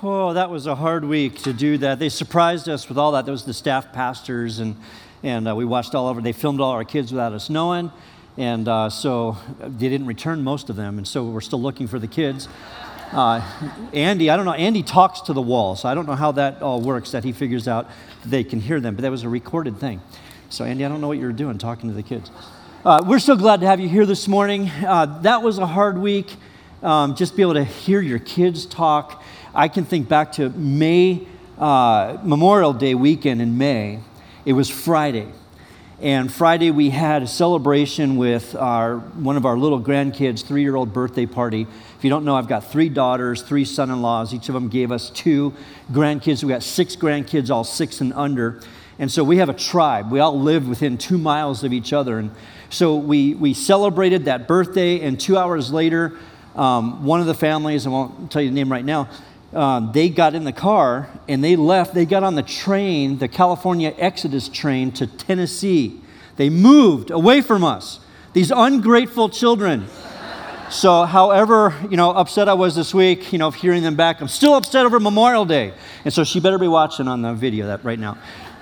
Oh, that was a hard week to do that. They surprised us with all that. Those the staff pastors, and, and uh, we watched all over. They filmed all our kids without us knowing. And uh, so they didn't return most of them. And so we're still looking for the kids. Uh, Andy, I don't know, Andy talks to the wall. So I don't know how that all works, that he figures out they can hear them. But that was a recorded thing. So, Andy, I don't know what you're doing talking to the kids. Uh, we're so glad to have you here this morning. Uh, that was a hard week. Um, just be able to hear your kids talk. I can think back to May, uh, Memorial Day weekend in May. It was Friday. And Friday we had a celebration with our, one of our little grandkids' three year old birthday party. If you don't know, I've got three daughters, three son in laws. Each of them gave us two grandkids. We got six grandkids, all six and under. And so we have a tribe. We all live within two miles of each other. And so we, we celebrated that birthday, and two hours later, um, one of the families, I won't tell you the name right now, um, they got in the car and they left. They got on the train, the California Exodus train to Tennessee. They moved away from us, these ungrateful children. So, however, you know, upset I was this week, you know, hearing them back, I'm still upset over Memorial Day. And so she better be watching on the video that right now.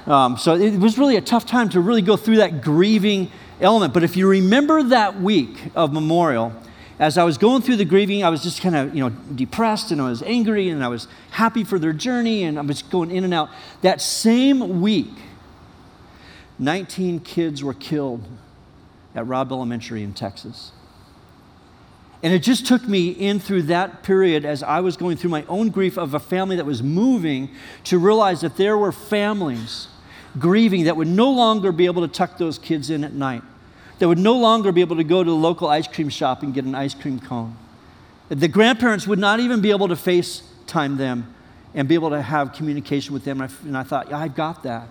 Um, so it was really a tough time to really go through that grieving element. But if you remember that week of Memorial, as I was going through the grieving, I was just kind of, you know, depressed and I was angry and I was happy for their journey and I was going in and out. That same week, 19 kids were killed at Robb Elementary in Texas. And it just took me in through that period as I was going through my own grief of a family that was moving to realize that there were families grieving that would no longer be able to tuck those kids in at night that would no longer be able to go to the local ice cream shop and get an ice cream cone. The grandparents would not even be able to FaceTime them and be able to have communication with them. And I, and I thought, yeah, I've got that.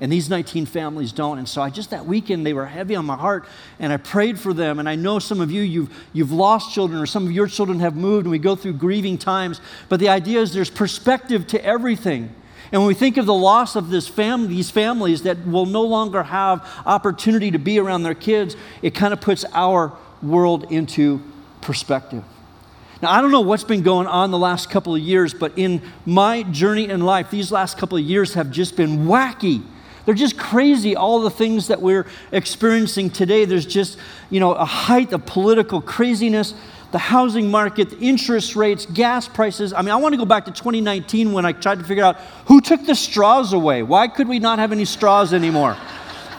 And these 19 families don't. And so I just that weekend, they were heavy on my heart. And I prayed for them. And I know some of you, you've, you've lost children, or some of your children have moved, and we go through grieving times. But the idea is there's perspective to everything. And when we think of the loss of this fam- these families that will no longer have opportunity to be around their kids, it kind of puts our world into perspective. Now, I don't know what's been going on the last couple of years, but in my journey in life, these last couple of years have just been wacky. They're just crazy, all the things that we're experiencing today. There's just, you know, a height of political craziness the housing market, the interest rates, gas prices. I mean, I want to go back to 2019 when I tried to figure out who took the straws away. Why could we not have any straws anymore?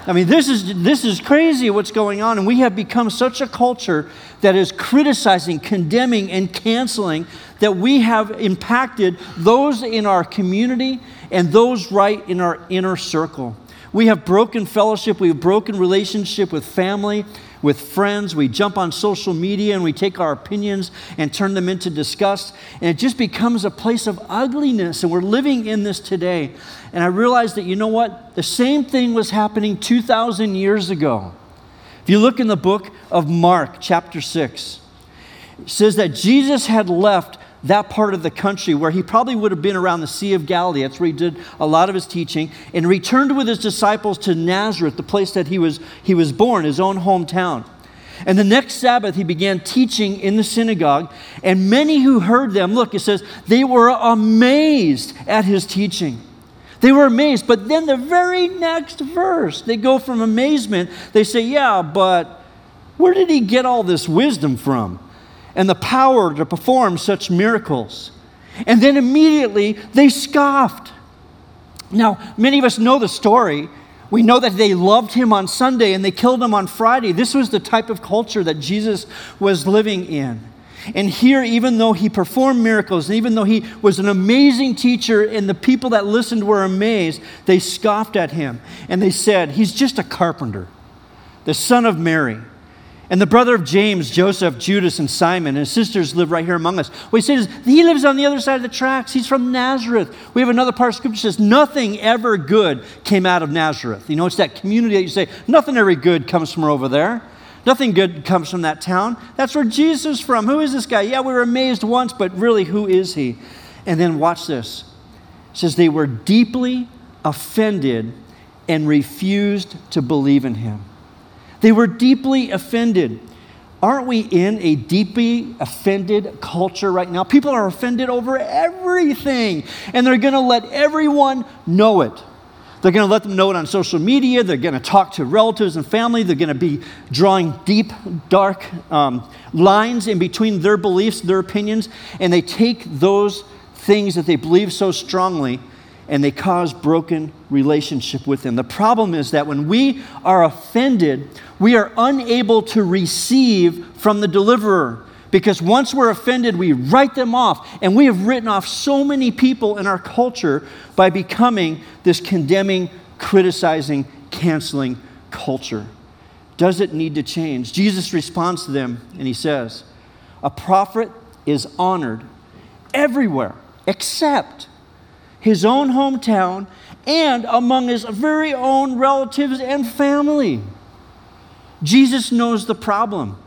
I mean, this is, this is crazy what's going on. And we have become such a culture that is criticizing, condemning, and canceling that we have impacted those in our community and those right in our inner circle. We have broken fellowship, we have broken relationship with family, with friends. We jump on social media and we take our opinions and turn them into disgust. And it just becomes a place of ugliness. And we're living in this today. And I realized that, you know what? The same thing was happening 2,000 years ago. If you look in the book of Mark, chapter 6, it says that Jesus had left that part of the country where he probably would have been around the Sea of Galilee. That's where he did a lot of his teaching, and returned with his disciples to Nazareth, the place that he was, he was born, his own hometown. And the next Sabbath, he began teaching in the synagogue, and many who heard them, look, it says, they were amazed at his teaching. They were amazed. But then the very next verse, they go from amazement, they say, Yeah, but where did he get all this wisdom from? And the power to perform such miracles. And then immediately they scoffed. Now, many of us know the story. We know that they loved him on Sunday and they killed him on Friday. This was the type of culture that Jesus was living in. And here, even though he performed miracles, and even though he was an amazing teacher, and the people that listened were amazed, they scoffed at him. And they said, He's just a carpenter, the son of Mary. And the brother of James, Joseph, Judas, and Simon, and his sisters live right here among us. What he says he lives on the other side of the tracks. He's from Nazareth. We have another part of scripture that says nothing ever good came out of Nazareth. You know, it's that community that you say, nothing ever good comes from over there. Nothing good comes from that town. That's where Jesus is from. Who is this guy? Yeah, we were amazed once, but really, who is he? And then watch this. It says they were deeply offended and refused to believe in him. They were deeply offended. Aren't we in a deeply offended culture right now? People are offended over everything, and they're going to let everyone know it. They're going to let them know it on social media. They're going to talk to relatives and family. They're going to be drawing deep, dark um, lines in between their beliefs, their opinions, and they take those things that they believe so strongly and they cause broken relationship with them. The problem is that when we are offended, we are unable to receive from the deliverer. Because once we're offended, we write them off. And we have written off so many people in our culture by becoming this condemning, criticizing, canceling culture. Does it need to change? Jesus responds to them and he says, A prophet is honored everywhere except his own hometown and among his very own relatives and family. Jesus knows the problem.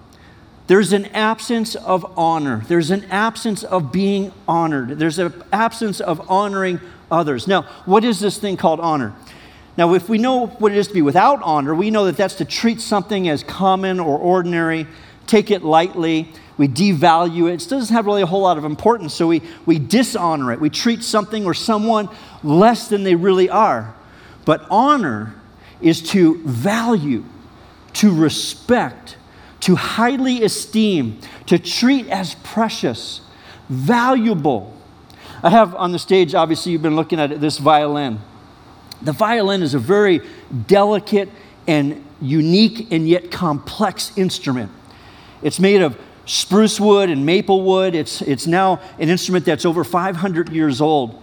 There's an absence of honor. There's an absence of being honored. There's an absence of honoring others. Now, what is this thing called honor? Now, if we know what it is to be without honor, we know that that's to treat something as common or ordinary, take it lightly, we devalue it. It doesn't have really a whole lot of importance, so we, we dishonor it. We treat something or someone less than they really are. But honor is to value, to respect, to highly esteem, to treat as precious, valuable. I have on the stage, obviously, you've been looking at this violin. The violin is a very delicate and unique and yet complex instrument. It's made of spruce wood and maple wood. It's, it's now an instrument that's over 500 years old.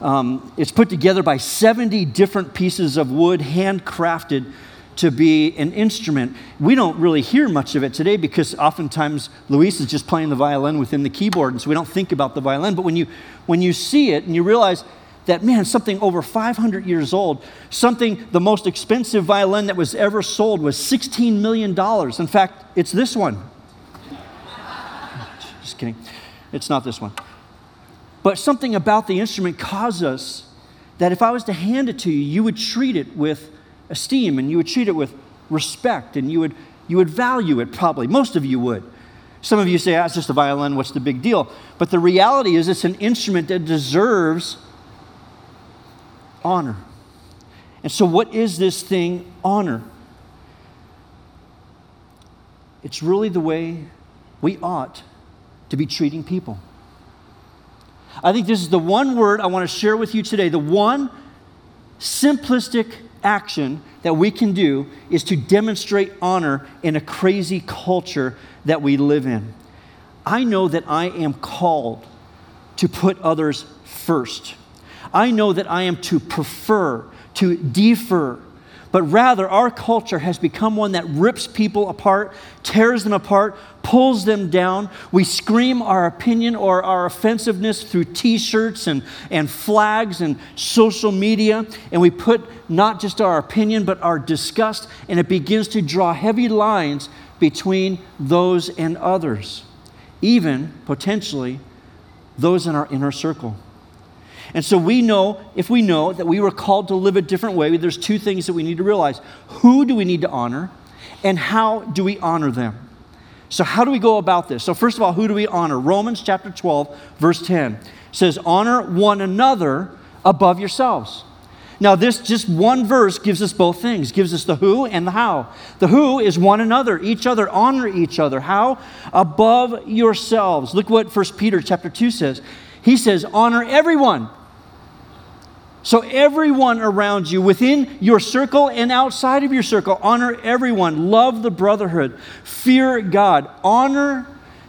Um, it's put together by 70 different pieces of wood, handcrafted to be an instrument. We don't really hear much of it today because oftentimes Luis is just playing the violin within the keyboard, and so we don't think about the violin. But when you, when you see it and you realize that, man, something over 500 years old, something, the most expensive violin that was ever sold was $16 million. In fact, it's this one. Just kidding. It's not this one. But something about the instrument caused us that if I was to hand it to you, you would treat it with esteem and you would treat it with respect and you would, you would value it probably. Most of you would. Some of you say, ah, it's just a violin, what's the big deal? But the reality is, it's an instrument that deserves honor. And so, what is this thing, honor? It's really the way we ought to be treating people. I think this is the one word I want to share with you today, the one simplistic action that we can do is to demonstrate honor in a crazy culture that we live in. I know that I am called to put others first. I know that I am to prefer, to defer, but rather our culture has become one that rips people apart, tears them apart, pulls them down. We scream our opinion or our offensiveness through t shirts and, and flags and social media, and we put not just our opinion, but our disgust, and it begins to draw heavy lines between those and others, even potentially those in our inner circle. And so we know, if we know that we were called to live a different way, there's two things that we need to realize. Who do we need to honor, and how do we honor them? So, how do we go about this? So, first of all, who do we honor? Romans chapter 12, verse 10 says, Honor one another above yourselves. Now, this just one verse gives us both things, gives us the who and the how. The who is one another, each other, honor each other. How? Above yourselves. Look what 1 Peter chapter 2 says. He says, Honor everyone so, everyone around you, within your circle and outside of your circle, honor everyone. Love the brotherhood. Fear God. Honor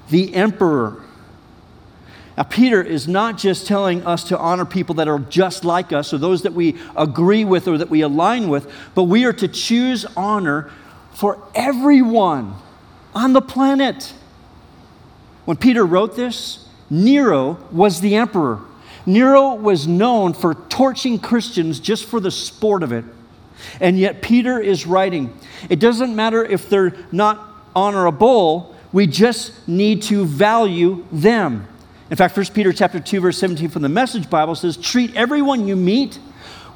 the emperor. Now, Peter is not just telling us to honor people that are just like us or those that we agree with or that we align with, but we are to choose honor for everyone on the planet. When Peter wrote this, Nero was the emperor. Nero was known for torching Christians just for the sport of it. And yet Peter is writing. It doesn't matter if they're not honorable, we just need to value them. In fact, 1 Peter chapter 2 verse 17 from the Message Bible says, "Treat everyone you meet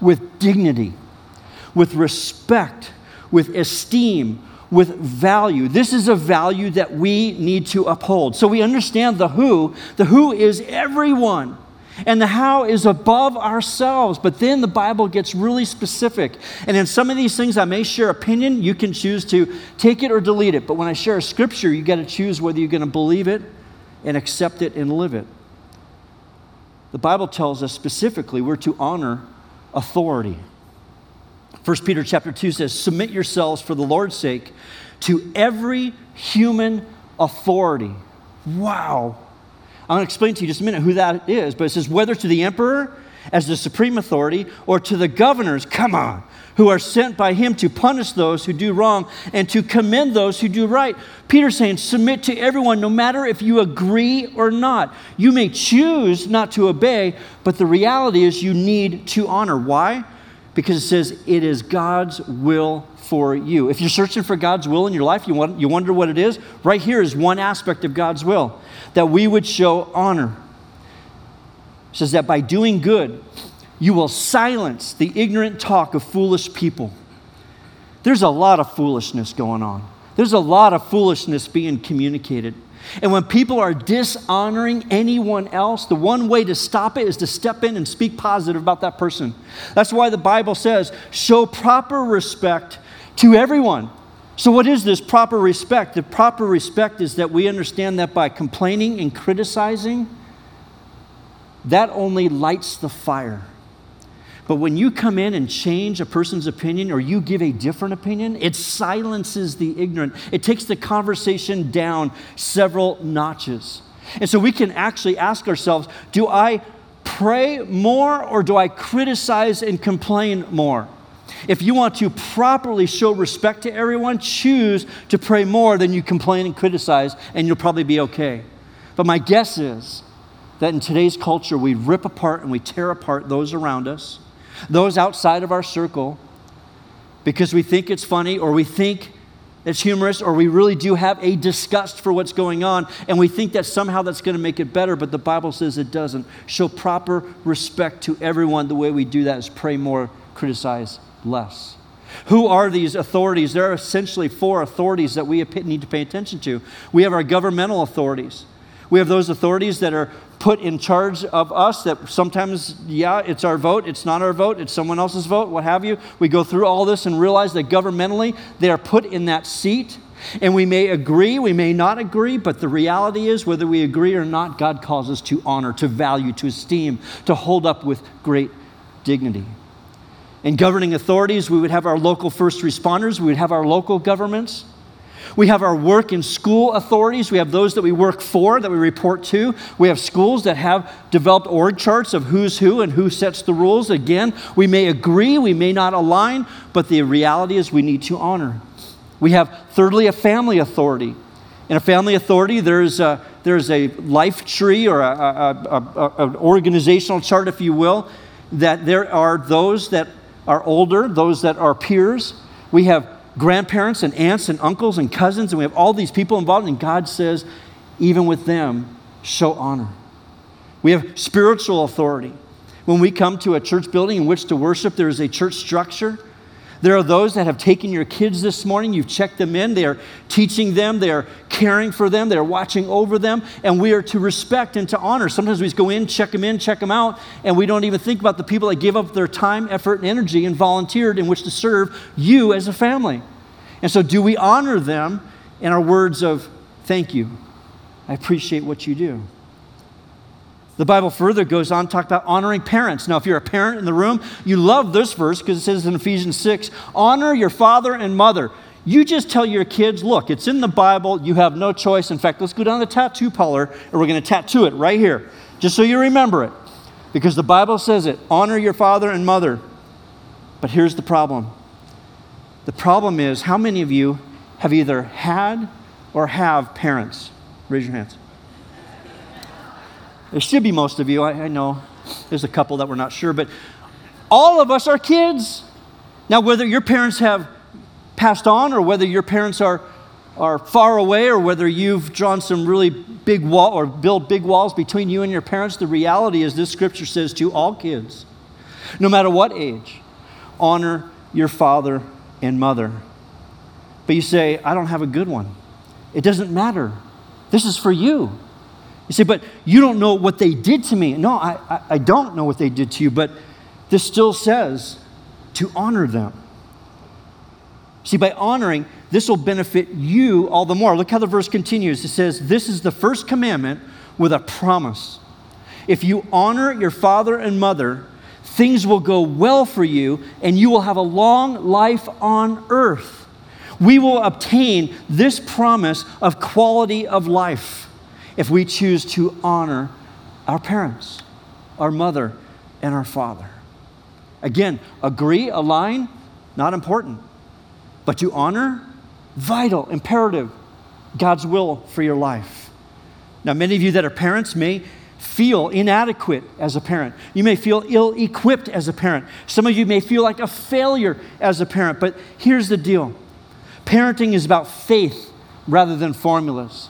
with dignity, with respect, with esteem, with value. This is a value that we need to uphold. So we understand the who. The who is everyone. And the how is above ourselves. But then the Bible gets really specific. And in some of these things, I may share opinion. You can choose to take it or delete it. But when I share a scripture, you got to choose whether you're going to believe it and accept it and live it. The Bible tells us specifically we're to honor authority. 1 Peter chapter 2 says, Submit yourselves for the Lord's sake to every human authority. Wow. I'm going to explain to you just a minute who that is, but it says, whether to the emperor as the supreme authority or to the governors, come on, who are sent by him to punish those who do wrong and to commend those who do right. Peter's saying, submit to everyone, no matter if you agree or not. You may choose not to obey, but the reality is you need to honor. Why? Because it says it is God's will for you. If you're searching for God's will in your life, you, want, you wonder what it is, right here is one aspect of God's will that we would show honor. It says that by doing good, you will silence the ignorant talk of foolish people. There's a lot of foolishness going on. There's a lot of foolishness being communicated. And when people are dishonoring anyone else, the one way to stop it is to step in and speak positive about that person. That's why the Bible says, show proper respect to everyone. So, what is this proper respect? The proper respect is that we understand that by complaining and criticizing, that only lights the fire. But when you come in and change a person's opinion or you give a different opinion, it silences the ignorant. It takes the conversation down several notches. And so we can actually ask ourselves do I pray more or do I criticize and complain more? If you want to properly show respect to everyone, choose to pray more than you complain and criticize, and you'll probably be okay. But my guess is that in today's culture, we rip apart and we tear apart those around us those outside of our circle, because we think it's funny or we think it's humorous or we really do have a disgust for what's going on and we think that somehow that's going to make it better, but the Bible says it doesn't. Show proper respect to everyone. The way we do that is pray more, criticize less. Who are these authorities? There are essentially four authorities that we need to pay attention to. We have our governmental authorities. We have those authorities that are put in charge of us that sometimes, yeah, it's our vote, it's not our vote, it's someone else's vote, what have you. We go through all this and realize that governmentally they are put in that seat. And we may agree, we may not agree, but the reality is, whether we agree or not, God calls us to honor, to value, to esteem, to hold up with great dignity. In governing authorities, we would have our local first responders, we would have our local governments. We have our work and school authorities. We have those that we work for, that we report to. We have schools that have developed org charts of who's who and who sets the rules. Again, we may agree, we may not align, but the reality is we need to honor. We have, thirdly, a family authority. In a family authority, there's a, there's a life tree or a, a, an organizational chart, if you will, that there are those that are older, those that are peers. We have grandparents and aunts and uncles and cousins, and we have all these people involved, and God says, even with them, show honor. We have spiritual authority. When we come to a church building in which to worship, there is a church structure. There are those that have taken your kids this morning, you've checked them in, they are teaching them, they are caring for them, they are watching over them, and we are to respect and to honor. Sometimes we just go in, check them in, check them out, and we don't even think about the people that give up their time, effort, and energy and volunteered in which to serve you as a family. And so, do we honor them in our words of thank you? I appreciate what you do. The Bible further goes on to talk about honoring parents. Now, if you're a parent in the room, you love this verse because it says in Ephesians 6 honor your father and mother. You just tell your kids, look, it's in the Bible, you have no choice. In fact, let's go down to the tattoo parlor and we're going to tattoo it right here, just so you remember it. Because the Bible says it honor your father and mother. But here's the problem the problem is how many of you have either had or have parents? Raise your hands. There should be most of you. I, I, know there's a couple that we're not sure, but all of us are kids. Now, whether your parents have passed on or whether your parents are, are far away or whether you've drawn some really big wall or built big walls between you and your parents, the reality is this scripture says to all kids, no matter what age, honor your father and mother. but you say, I don't have a good one. It doesn't matter. This is for you. You say, but you don't know what they did to me. No, I, I, I don't know what they did to you, but this still says to honor them. See, by honoring, this will benefit you all the more. Look how the verse continues. It says, This is the first commandment with a promise. If you honor your father and mother, things will go well for you, and you will have a long life on earth. We will obtain this promise of quality of life if we choose to honor our parents, our mother, and our father. Again, agree, align, not important. But to honor, vital, imperative, God's will for your life. Now, many of you that are parents may feel inadequate as a parent. You may feel ill equipped as a parent. Some of you may feel like a failure as a parent. But here's the deal parenting is about faith rather than formulas.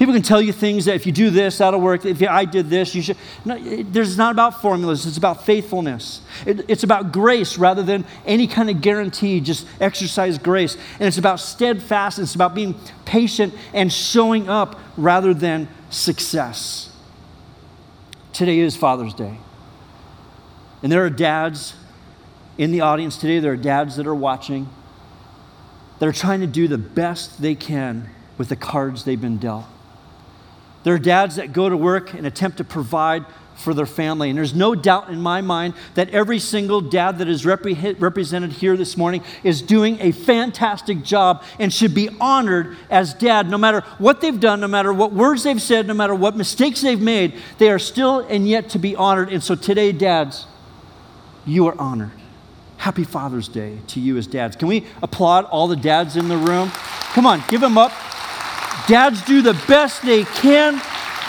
People can tell you things that if you do this, that'll work. If I did this, you should. No, there's not about formulas, it's about faithfulness. It, it's about grace rather than any kind of guarantee, just exercise grace. And it's about steadfastness, it's about being patient and showing up rather than success. Today is Father's Day. And there are dads in the audience today, there are dads that are watching that are trying to do the best they can with the cards they've been dealt. There are dads that go to work and attempt to provide for their family. And there's no doubt in my mind that every single dad that is repre- represented here this morning is doing a fantastic job and should be honored as dad. No matter what they've done, no matter what words they've said, no matter what mistakes they've made, they are still and yet to be honored. And so today, dads, you are honored. Happy Father's Day to you as dads. Can we applaud all the dads in the room? Come on, give them up. Dads do the best they can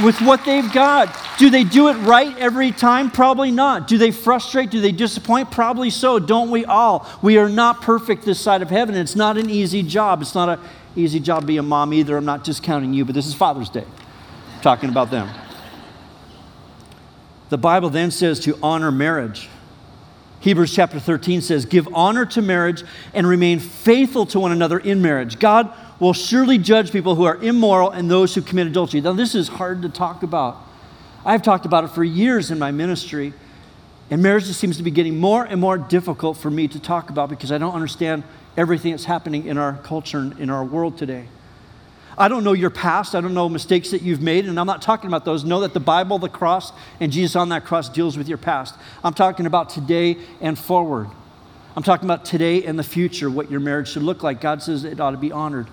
with what they've got. Do they do it right every time? Probably not. Do they frustrate? Do they disappoint? Probably so. Don't we all? We are not perfect this side of heaven. It's not an easy job. It's not an easy job to be a mom either. I'm not discounting you, but this is Father's Day. I'm talking about them. The Bible then says to honor marriage. Hebrews chapter 13 says, Give honor to marriage and remain faithful to one another in marriage. God will surely judge people who are immoral and those who commit adultery. Now, this is hard to talk about. I've talked about it for years in my ministry, and marriage just seems to be getting more and more difficult for me to talk about because I don't understand everything that's happening in our culture and in our world today. I don't know your past. I don't know mistakes that you've made, and I'm not talking about those. Know that the Bible, the cross, and Jesus on that cross deals with your past. I'm talking about today and forward. I'm talking about today and the future, what your marriage should look like. God says it ought to be honored.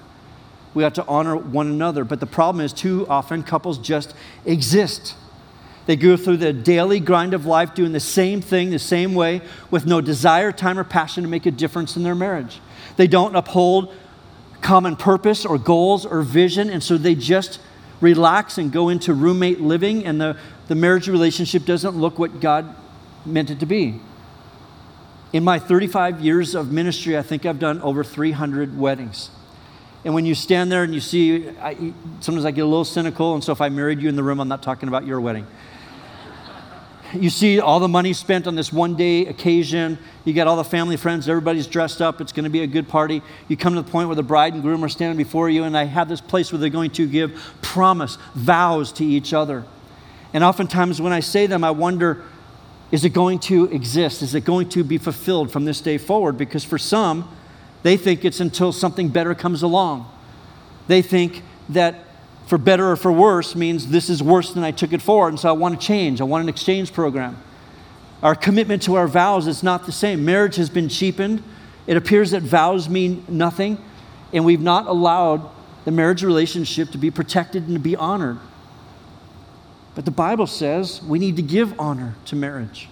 We ought to honor one another. But the problem is, too often couples just exist. They go through the daily grind of life doing the same thing the same way with no desire, time, or passion to make a difference in their marriage. They don't uphold common purpose or goals or vision, and so they just relax and go into roommate living, and the, the marriage relationship doesn't look what God meant it to be. In my 35 years of ministry, I think I've done over 300 weddings. And when you stand there and you see, I, sometimes I get a little cynical, and so if I married you in the room, I'm not talking about your wedding. You see all the money spent on this one day occasion. You got all the family, friends, everybody's dressed up. It's going to be a good party. You come to the point where the bride and groom are standing before you, and I have this place where they're going to give promise, vows to each other. And oftentimes when I say them, I wonder is it going to exist? Is it going to be fulfilled from this day forward? Because for some, they think it's until something better comes along. They think that for better or for worse means this is worse than I took it for, and so I want to change. I want an exchange program. Our commitment to our vows is not the same. Marriage has been cheapened. It appears that vows mean nothing, and we've not allowed the marriage relationship to be protected and to be honored. But the Bible says we need to give honor to marriage.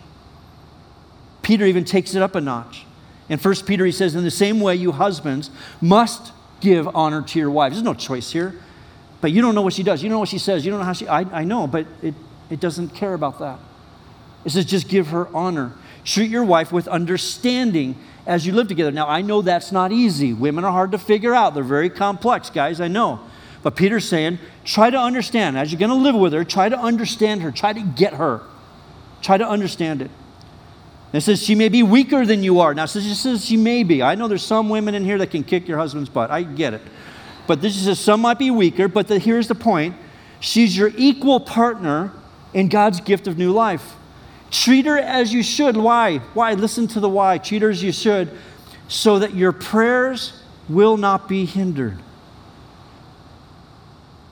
Peter even takes it up a notch. In 1 Peter, he says, In the same way, you husbands must give honor to your wives. There's no choice here. But you don't know what she does. You don't know what she says. You don't know how she. I, I know, but it, it doesn't care about that. It says just give her honor. Treat your wife with understanding as you live together. Now, I know that's not easy. Women are hard to figure out, they're very complex, guys. I know. But Peter's saying, try to understand. As you're going to live with her, try to understand her. Try to get her. Try to understand it. It says she may be weaker than you are. Now, it just says she may be. I know there's some women in here that can kick your husband's butt. I get it. But this says some might be weaker, but the, here's the point she's your equal partner in God's gift of new life. Treat her as you should. Why? Why? Listen to the why. Treat her as you should, so that your prayers will not be hindered.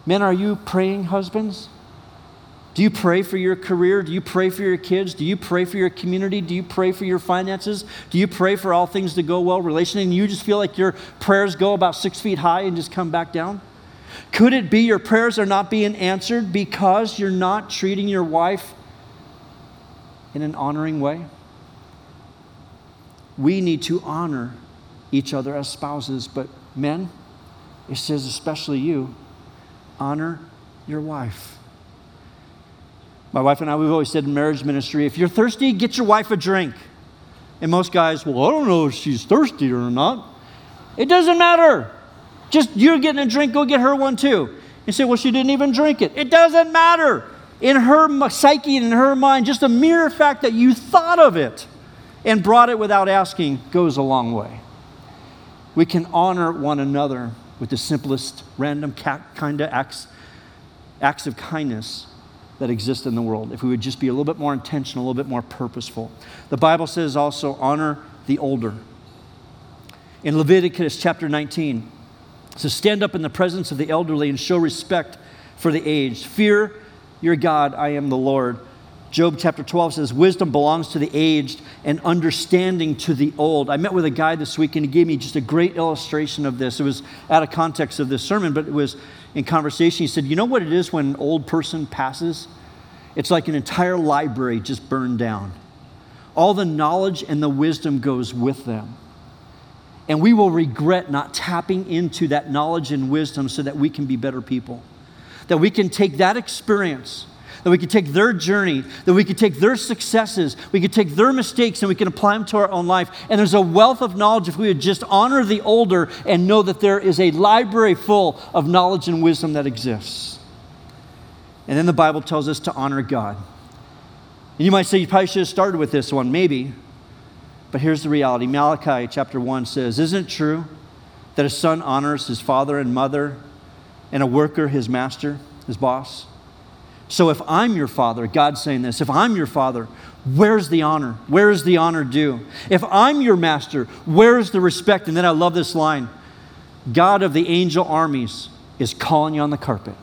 Men, are you praying, husbands? Do you pray for your career? Do you pray for your kids? Do you pray for your community? Do you pray for your finances? Do you pray for all things to go well relationally? And you just feel like your prayers go about six feet high and just come back down? Could it be your prayers are not being answered because you're not treating your wife in an honoring way? We need to honor each other as spouses, but men, it says especially you, honor your wife. My wife and I, we've always said in marriage ministry if you're thirsty, get your wife a drink. And most guys, well, I don't know if she's thirsty or not. It doesn't matter. Just you're getting a drink, go get her one too. You say, well, she didn't even drink it. It doesn't matter. In her psyche and in her mind, just a mere fact that you thought of it and brought it without asking goes a long way. We can honor one another with the simplest, random kind of acts, acts of kindness that exist in the world if we would just be a little bit more intentional, a little bit more purposeful. The Bible says also honor the older. In Leviticus chapter 19, it says, Stand up in the presence of the elderly and show respect for the aged. Fear your God, I am the Lord. Job chapter 12 says, Wisdom belongs to the aged and understanding to the old. I met with a guy this week and he gave me just a great illustration of this. It was out of context of this sermon, but it was in conversation. He said, You know what it is when an old person passes? It's like an entire library just burned down. All the knowledge and the wisdom goes with them. And we will regret not tapping into that knowledge and wisdom so that we can be better people. That we can take that experience that we could take their journey, that we could take their successes, we could take their mistakes, and we can apply them to our own life. And there's a wealth of knowledge if we would just honor the older and know that there is a library full of knowledge and wisdom that exists. And then the Bible tells us to honor God. And you might say you probably should have started with this one, maybe. But here's the reality Malachi chapter 1 says, Isn't it true that a son honors his father and mother, and a worker his master, his boss? So if I'm your father, God's saying this, if I'm your father, where's the honor? Where is the honor due? If I'm your master, where's the respect? And then I love this line God of the angel armies is calling you on the carpet.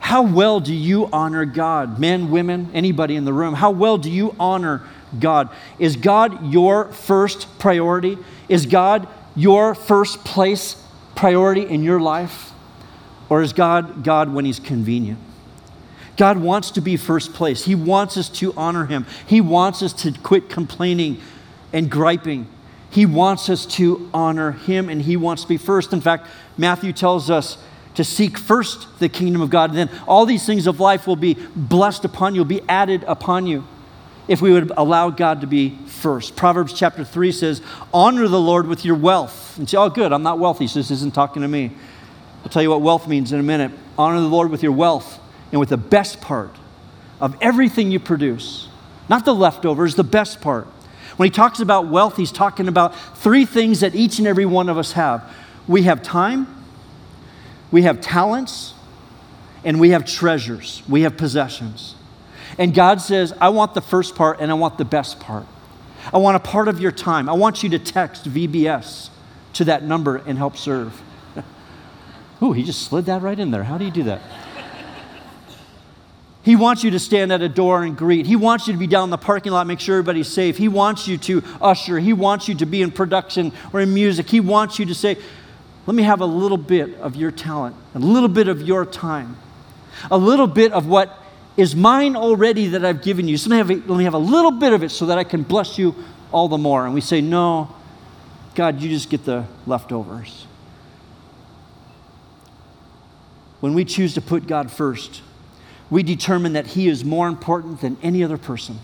How well do you honor God? Men, women, anybody in the room, how well do you honor God? Is God your first priority? Is God your first place priority in your life? Or is God God when He's convenient? God wants to be first place. He wants us to honor Him. He wants us to quit complaining and griping. He wants us to honor Him and He wants to be first. In fact, Matthew tells us to seek first the kingdom of God, and then all these things of life will be blessed upon you, will be added upon you if we would allow God to be first. Proverbs chapter 3 says, Honor the Lord with your wealth. And say, Oh, good, I'm not wealthy, so this isn't talking to me. I'll tell you what wealth means in a minute. Honor the Lord with your wealth and with the best part of everything you produce. Not the leftovers, the best part. When he talks about wealth, he's talking about three things that each and every one of us have we have time, we have talents, and we have treasures, we have possessions. And God says, I want the first part and I want the best part. I want a part of your time. I want you to text VBS to that number and help serve. Ooh, he just slid that right in there. How do you do that? He wants you to stand at a door and greet. He wants you to be down in the parking lot, make sure everybody's safe. He wants you to usher. He wants you to be in production or in music. He wants you to say, Let me have a little bit of your talent, a little bit of your time, a little bit of what is mine already that I've given you. So let me have a, let me have a little bit of it so that I can bless you all the more. And we say, No, God, you just get the leftovers. When we choose to put God first, we determine that He is more important than any other person,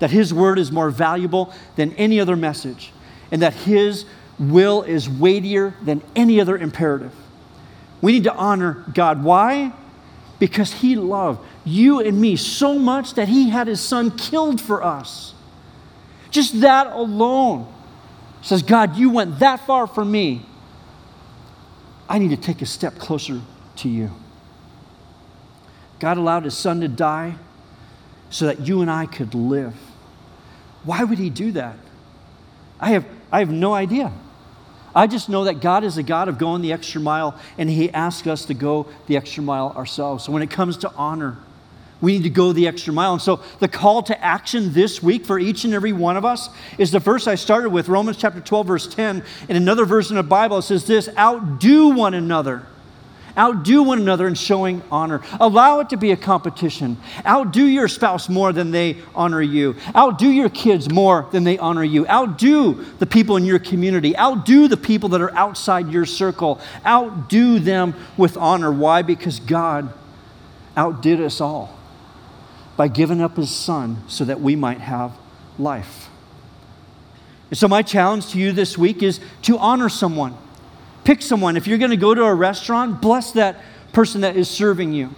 that His word is more valuable than any other message, and that His will is weightier than any other imperative. We need to honor God. Why? Because He loved you and me so much that He had His Son killed for us. Just that alone says, God, you went that far for me. I need to take a step closer to you. God allowed his son to die so that you and I could live. Why would he do that? I have, I have no idea. I just know that God is a God of going the extra mile, and He asks us to go the extra mile ourselves. So when it comes to honor, we need to go the extra mile. And so the call to action this week for each and every one of us is the verse I started with, Romans chapter 12, verse 10. In another version of the Bible, it says this outdo one another Outdo one another in showing honor. Allow it to be a competition. Outdo your spouse more than they honor you. Outdo your kids more than they honor you. Outdo the people in your community. Outdo the people that are outside your circle. Outdo them with honor. Why? Because God outdid us all by giving up his son so that we might have life. And so, my challenge to you this week is to honor someone. Pick someone. If you're going to go to a restaurant, bless that person that is serving you.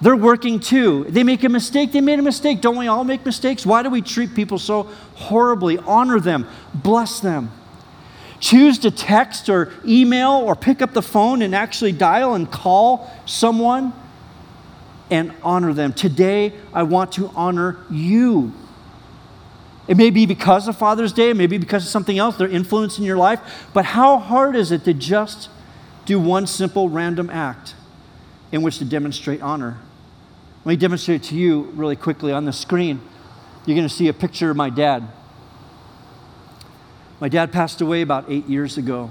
They're working too. They make a mistake. They made a mistake. Don't we all make mistakes? Why do we treat people so horribly? Honor them, bless them. Choose to text or email or pick up the phone and actually dial and call someone and honor them. Today, I want to honor you. It may be because of Father's Day, it may be because of something else, their influence in your life. But how hard is it to just do one simple random act in which to demonstrate honor? Let me demonstrate to you really quickly on the screen. You're going to see a picture of my dad. My dad passed away about eight years ago.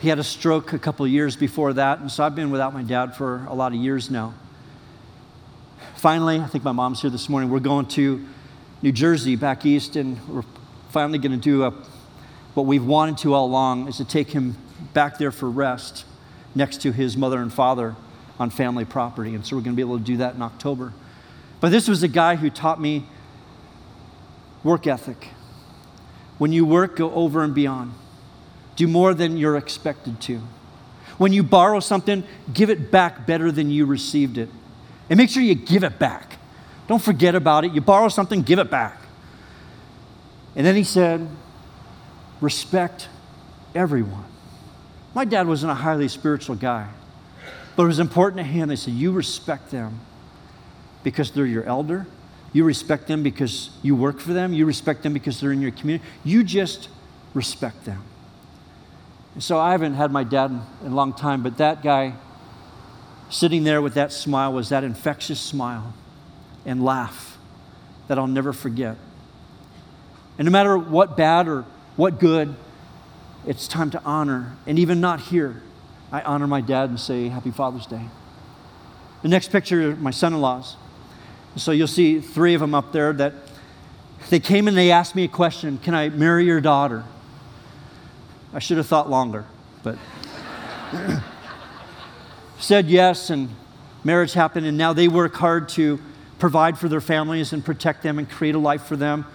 He had a stroke a couple years before that, and so I've been without my dad for a lot of years now. Finally, I think my mom's here this morning. We're going to New Jersey back east, and we're finally going to do a, what we've wanted to all along is to take him back there for rest next to his mother and father on family property. And so we're going to be able to do that in October. But this was a guy who taught me work ethic. When you work, go over and beyond. Do more than you're expected to. When you borrow something, give it back better than you received it. And make sure you give it back. Don't forget about it. You borrow something, give it back. And then he said, respect everyone. My dad wasn't a highly spiritual guy, but it was important to him. They said, You respect them because they're your elder. You respect them because you work for them. You respect them because they're in your community. You just respect them. And so I haven't had my dad in a long time, but that guy sitting there with that smile was that infectious smile and laugh that I'll never forget. And no matter what bad or what good, it's time to honor. And even not here, I honor my dad and say, Happy Father's Day. The next picture, my son in laws. So you'll see three of them up there that they came and they asked me a question Can I marry your daughter? I should have thought longer, but said yes, and marriage happened, and now they work hard to provide for their families and protect them and create a life for them.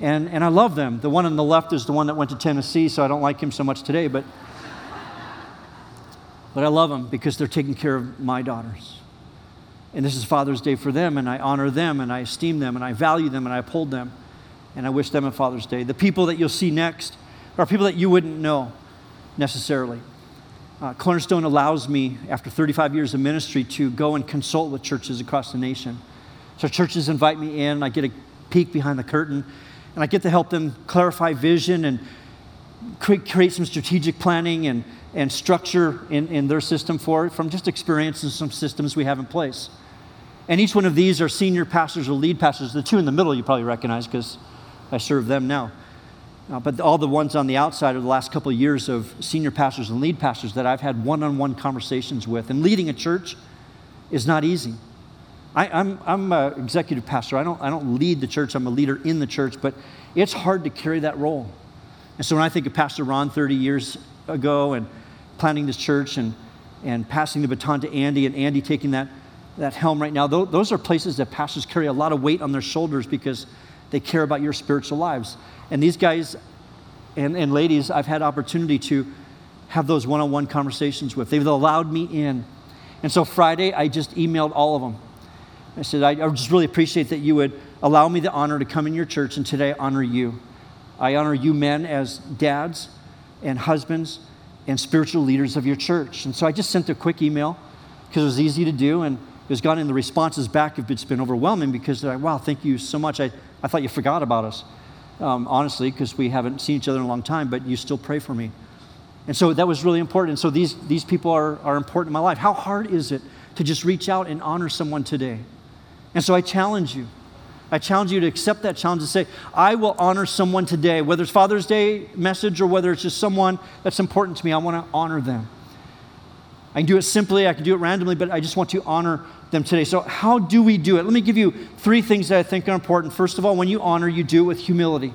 And, and I love them. The one on the left is the one that went to Tennessee, so I don't like him so much today, but, but I love them because they're taking care of my daughters. And this is Father's Day for them, and I honor them, and I esteem them, and I value them, and I uphold them, and I wish them a Father's Day. The people that you'll see next are people that you wouldn't know necessarily. Uh, Cornerstone allows me, after 35 years of ministry, to go and consult with churches across the nation. So churches invite me in, I get a peek behind the curtain, and I get to help them clarify vision and create some strategic planning and, and structure in, in their system for it from just experience and some systems we have in place. And each one of these are senior pastors or lead pastors. The two in the middle you probably recognize because I serve them now. Uh, but all the ones on the outside are the last couple of years of senior pastors and lead pastors that I've had one on one conversations with. And leading a church is not easy. I, am I'm, I'm an executive pastor. I don't, I don't lead the church, I'm a leader in the church, but it's hard to carry that role. And so when I think of Pastor Ron 30 years ago and planning this church and, and passing the baton to Andy and Andy taking that, that helm right now, those, those are places that pastors carry a lot of weight on their shoulders because they care about your spiritual lives. And these guys and, and ladies, I've had opportunity to have those one on one conversations with. They've allowed me in. And so Friday, I just emailed all of them I said, I, I just really appreciate that you would allow me the honor to come in your church and today honor you I honor you men as dads and husbands and spiritual leaders of your church. And so I just sent a quick email because it was easy to do. And it's gotten the responses back it's been overwhelming because they're like, wow, thank you so much. I, I thought you forgot about us, um, honestly, because we haven't seen each other in a long time, but you still pray for me. And so that was really important. And so these, these people are, are important in my life. How hard is it to just reach out and honor someone today? And so I challenge you. I challenge you to accept that challenge and say, I will honor someone today, whether it's Father's Day message or whether it's just someone that's important to me. I want to honor them. I can do it simply, I can do it randomly, but I just want to honor them today. So, how do we do it? Let me give you three things that I think are important. First of all, when you honor, you do it with humility.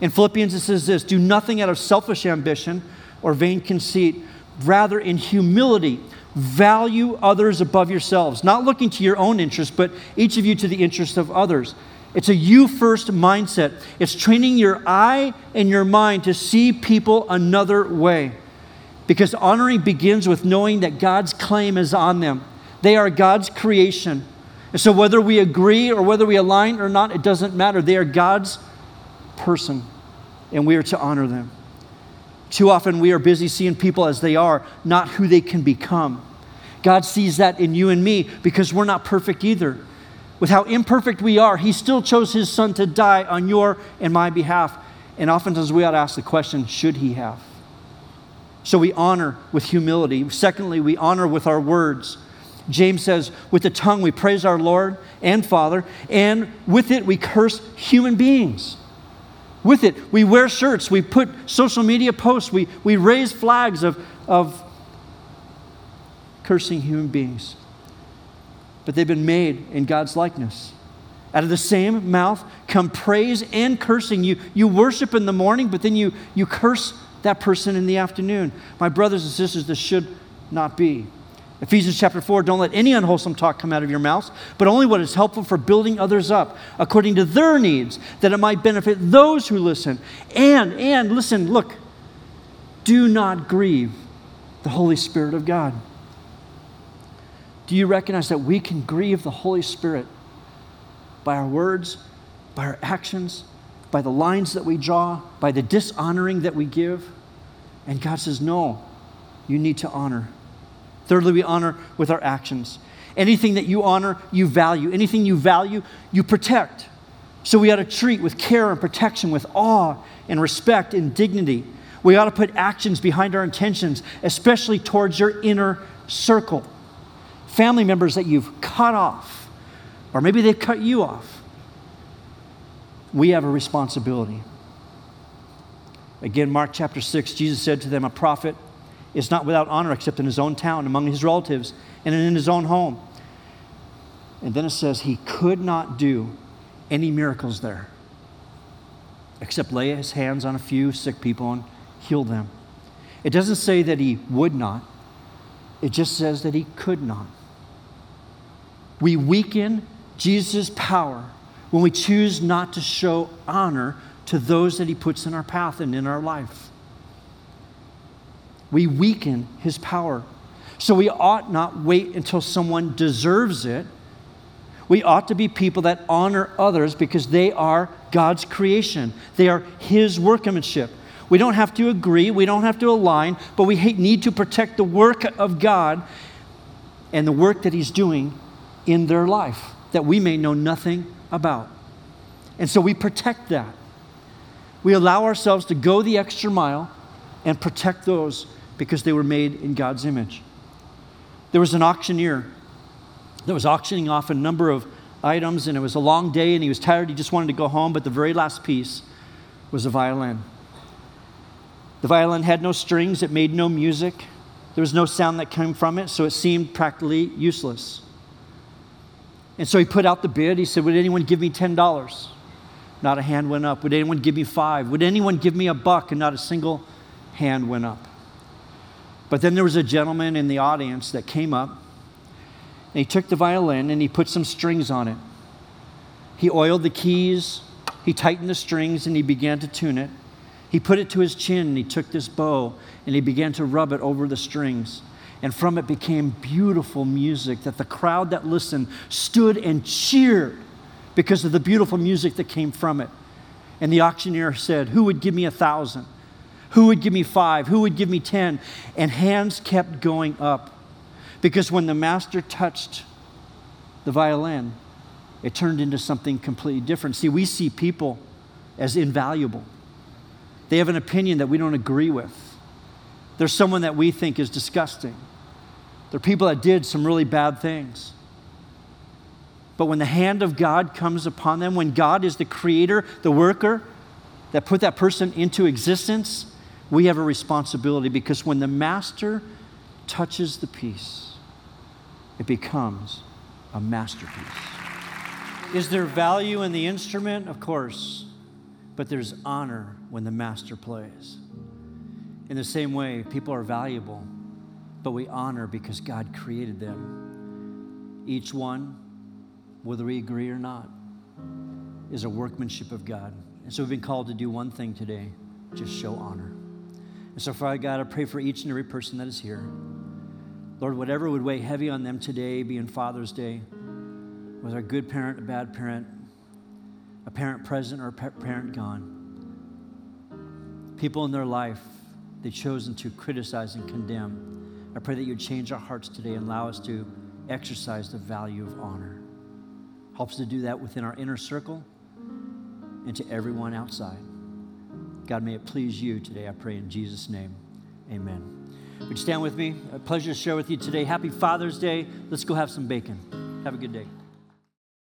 In Philippians, it says this do nothing out of selfish ambition or vain conceit, rather, in humility, value others above yourselves, not looking to your own interest, but each of you to the interest of others. It's a you first mindset. It's training your eye and your mind to see people another way. Because honoring begins with knowing that God's claim is on them. They are God's creation. And so, whether we agree or whether we align or not, it doesn't matter. They are God's person, and we are to honor them. Too often, we are busy seeing people as they are, not who they can become. God sees that in you and me because we're not perfect either. With how imperfect we are, He still chose His Son to die on your and my behalf. And oftentimes, we ought to ask the question should He have? So we honor with humility. Secondly, we honor with our words. James says, with the tongue we praise our Lord and Father, and with it we curse human beings. With it, we wear shirts, we put social media posts, we, we raise flags of, of cursing human beings. But they've been made in God's likeness. Out of the same mouth come praise and cursing. You, you worship in the morning, but then you, you curse that person in the afternoon. My brothers and sisters, this should not be. Ephesians chapter 4 Don't let any unwholesome talk come out of your mouths, but only what is helpful for building others up according to their needs, that it might benefit those who listen. And, and, listen, look, do not grieve the Holy Spirit of God. Do you recognize that we can grieve the Holy Spirit by our words, by our actions, by the lines that we draw, by the dishonoring that we give. And God says, No, you need to honor. Thirdly, we honor with our actions. Anything that you honor, you value. Anything you value, you protect. So we ought to treat with care and protection, with awe and respect and dignity. We ought to put actions behind our intentions, especially towards your inner circle. Family members that you've cut off, or maybe they've cut you off we have a responsibility. Again, Mark chapter 6, Jesus said to them, A prophet is not without honor except in his own town, among his relatives, and in his own home. And then it says he could not do any miracles there except lay his hands on a few sick people and heal them. It doesn't say that he would not, it just says that he could not. We weaken Jesus' power when we choose not to show honor to those that He puts in our path and in our life. We weaken His power. So we ought not wait until someone deserves it. We ought to be people that honor others because they are God's creation, they are His workmanship. We don't have to agree, we don't have to align, but we need to protect the work of God and the work that He's doing in their life, that we may know nothing about. And so we protect that. We allow ourselves to go the extra mile and protect those because they were made in God's image. There was an auctioneer that was auctioning off a number of items, and it was a long day, and he was tired. He just wanted to go home, but the very last piece was a violin. The violin had no strings, it made no music, there was no sound that came from it, so it seemed practically useless. And so he put out the bid. He said, Would anyone give me $10? Not a hand went up. Would anyone give me five? Would anyone give me a buck? And not a single hand went up. But then there was a gentleman in the audience that came up and he took the violin and he put some strings on it. He oiled the keys, he tightened the strings, and he began to tune it. He put it to his chin and he took this bow and he began to rub it over the strings and from it became beautiful music that the crowd that listened stood and cheered because of the beautiful music that came from it. And the auctioneer said, Who would give me a thousand? Who would give me five? Who would give me ten? And hands kept going up. Because when the master touched the violin, it turned into something completely different. See, we see people as invaluable. They have an opinion that we don't agree with. There's someone that we think is disgusting. There are people that did some really bad things. But when the hand of God comes upon them, when God is the creator, the worker that put that person into existence, we have a responsibility because when the master touches the piece, it becomes a masterpiece. Is there value in the instrument? Of course. But there's honor when the master plays. In the same way, people are valuable, but we honor because God created them. Each one whether we agree or not, is a workmanship of God. And so we've been called to do one thing today just show honor. And so, Father God, I pray for each and every person that is here. Lord, whatever would weigh heavy on them today, being Father's Day, whether a good parent, a bad parent, a parent present, or a parent gone, people in their life they've chosen to criticize and condemn. I pray that you change our hearts today and allow us to exercise the value of honor. Help us to do that within our inner circle and to everyone outside. God, may it please you today, I pray in Jesus' name. Amen. Would you stand with me? A pleasure to share with you today. Happy Father's Day. Let's go have some bacon. Have a good day.